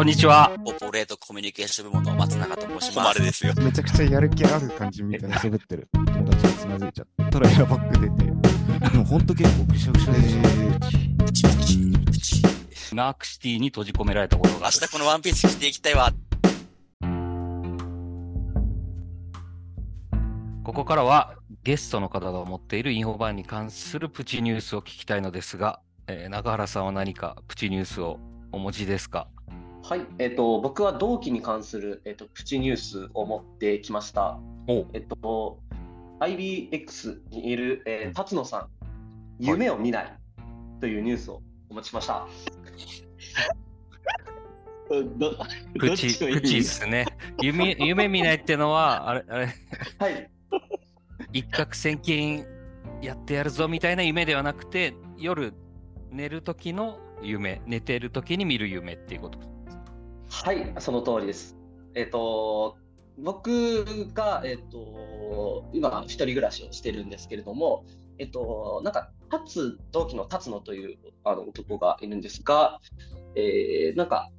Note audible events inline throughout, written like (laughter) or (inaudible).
こんにちは。オポレートコミュニケーション部門の松永と申します。誉れですよ。めちゃくちゃやる気ある感じみたいな喋ってる友達につまずいちゃったらエアバッグ出て、でもほんと結構ぐしゃぐしゃでした。プチプチプチナークシティに閉じ込められたことが明ある。日このワンピース着ていきたいわ。ここからはゲストの方が持っているインフォバーに関するプチニュースを聞きたいのですが、えー中原さんは何かプチニュースをお持ちですか？はい、えっと、僕は同期に関する、えっと、プチニュースを持ってきました。おえっと、IBX にいる、えー辰野さん、夢を見ないというニュースをお持ちしました。(laughs) どプチ、プチですね。夢、(laughs) 夢見ないってのは、あれ、あれ、はい、一攫千金やってやるぞみたいな夢ではなくて、夜寝る時の夢、寝てる時に見る夢っていうこと。はい、その通りです。えっと、僕が、えっと、今、一人暮らしをしてるんですけれども、えっと、なんか、達同期の達野というあの男がいるんですが、えなんか、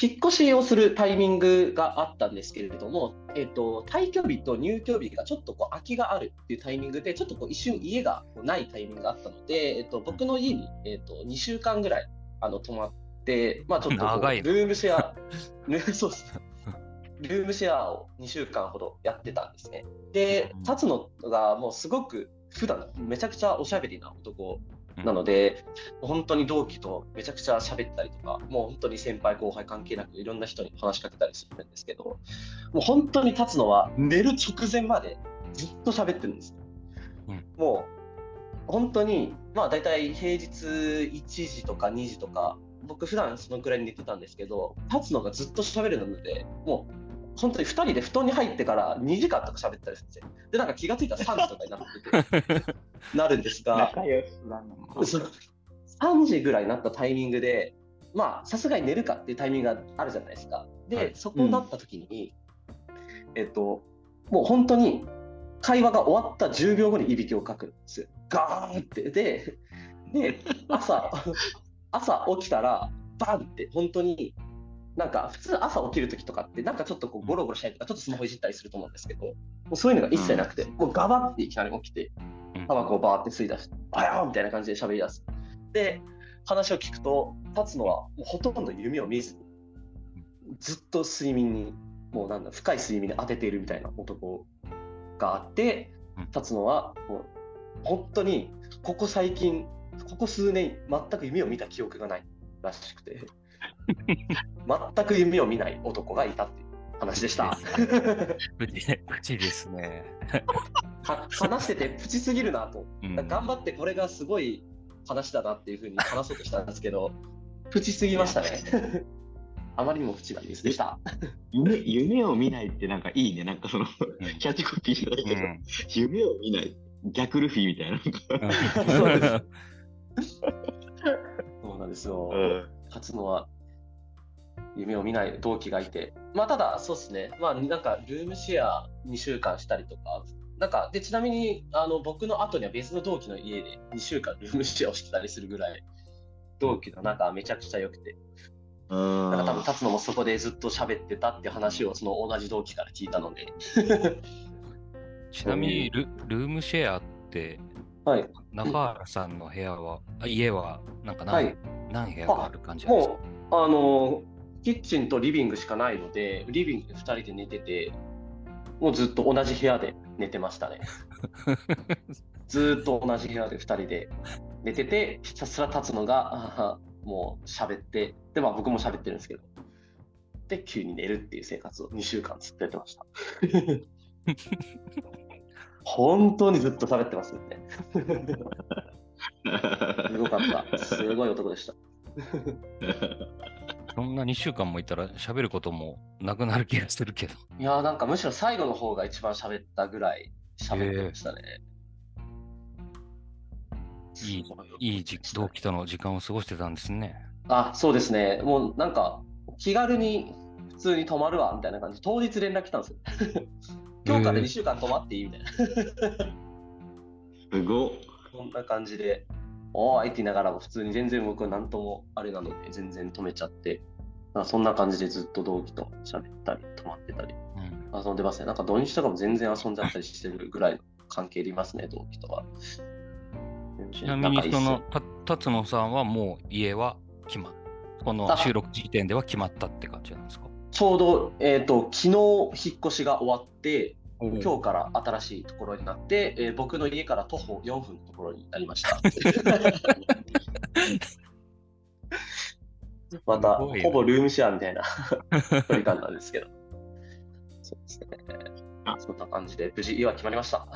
引っ越しをするタイミングがあったんですけれども、えっと、退去日と入居日がちょっとこう空きがあるっていうタイミングで、ちょっとこう一瞬家がこうないタイミングがあったので、えっと、僕の家に、えっと、2週間ぐらいあの泊まって、まあ、ちょっとこう長いな。ルームシェア、(laughs) ルームシェアを2週間ほどやってたんですね。で、達野がもうすごく普段めちゃくちゃおしゃべりな男なので、本当に同期とめちゃくちゃ喋ったりとか、もう本当に先輩後輩関係なくいろんな人に話しかけたりするんですけど、もう本当に立つのは寝る直前までずっと喋ってるんです。うん。もう本当に、まあ大体平日1時とか2時とか、僕普段そのくらいに寝てたんですけど、立つのがずっと喋るので、もう本当に2人で布団に入ってから2時間とか喋ったりするんですよ。で、なんか気がついたら3時とかになってて、(laughs) なるんですが、仲良しだな。そう3時ぐらいになったタイミングで、まあ、さすがに寝るかっていうタイミングがあるじゃないですか。で、はいそこになった時に、えっと、もう本当に会話が終わった10秒後にいびきをかくんですよ。ガーンって。で、で朝、朝起きたら、バンって、本当に、なんか普通朝起きる時とかって、なんかちょっとこうゴロゴロしたりとか、ちょっとスマホいじったりすると思うんですけど、もうそういうのが一切なくて、もうガバっていきなり起きて、うん。タバコをバーって吸い出して、バヤーンみたいな感じで喋り出す。で、話を聞くと、立つのはもうほとんど夢を見ずに、ずっと睡眠に、もうなんだ、深い睡眠に当てているみたいな男があってうん、立つのはもう本当にここ最近、ここ数年、全く夢を見た記憶がないらしくて、(laughs) 全く夢を見ない男がいたっていう話でした。プチ、プチですね。か話しててプチすぎるなと。うん頑張ってこれがすごい話だなっていうふうに話そうとしたんですけど、プチすぎましたね。(laughs) あまりにもプチなニュースでした。夢夢を見ないってなんかいいね。なんかそのうんキャッチコピーじゃないけど、うん夢を見ない。逆ルフィみたいな。そうです (laughs) そうなんですよ。うん。勝つのは夢を見ない同期がいて、まあただそうですね、まあなんかルームシェア2週間したりとか、なんかでちなみにあの僕の後には別の同期の家で2週間ルームシェアをしてたりするぐらい、同期の仲めちゃくちゃ良くて、なんか多分立つのもそこでずっと喋ってたって話をその同じ同期から聞いたので、(laughs) ちなみにル、ルームシェアって、はい、中原さんの部屋は、あ家は、なんか何,、はい何部屋がある感じですか？もうあのキッチンとリビングしかないので、リビングで2人で寝てて、もうずっと同じ部屋で寝てましたね。(laughs) ずーっと同じ部屋で2人で寝てて、ひたすら立つのが、もう喋って、で、まあ僕も喋ってるんですけど、で、急に寝るっていう生活を2週間ずっとやってました。(laughs) 本当にずっと喋ってますよね。(laughs) すごかった。すごい男でした。(laughs) そんな2週間もいたら喋ることもなくなる気がするけど。いやーなんかむしろ最後の方が一番喋ったぐらい喋ってましたね。いいいいじ同期との時間を過ごしてたんですね。あ、そうですね。もうなんか気軽に普通に泊まるわみたいな感じ。当日連絡来たんですよ。今日から2週間泊まっていい？みたいな。すごっ。こんな感じで、おーいって言いながらも普通に全然僕は何ともあれなので全然止めちゃって。なんかそんな感じでずっと同期と喋ったり、泊まってたり、うん遊んでますね。なんか土日とかも全然遊んじゃったりしてるぐらいの関係でいますね、同期とは。ちなみにそのた辰野さんはもう家は決まっこのあ収録時点では決まったって感じなんですか？ちょうど、えっ、と、昨日引っ越しが終わって、今今日から新しいところになって、えー僕の家から徒歩4分のところになりました。(laughs) また、ほぼルームシェアみたいな (laughs) 距離感なんですけど。そうですね。あそんな感じで、無事家は決まりました。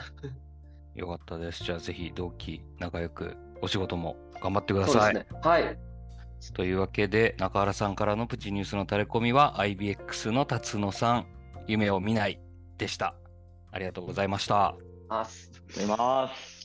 よかったです。じゃあぜひ同期仲良くお仕事も頑張ってください。そうですね。はい。というわけで中原さんからのプチニュースのタレコミは IBX の辰野さん夢を見ないでした。ありがとうございました。ありがとうございます。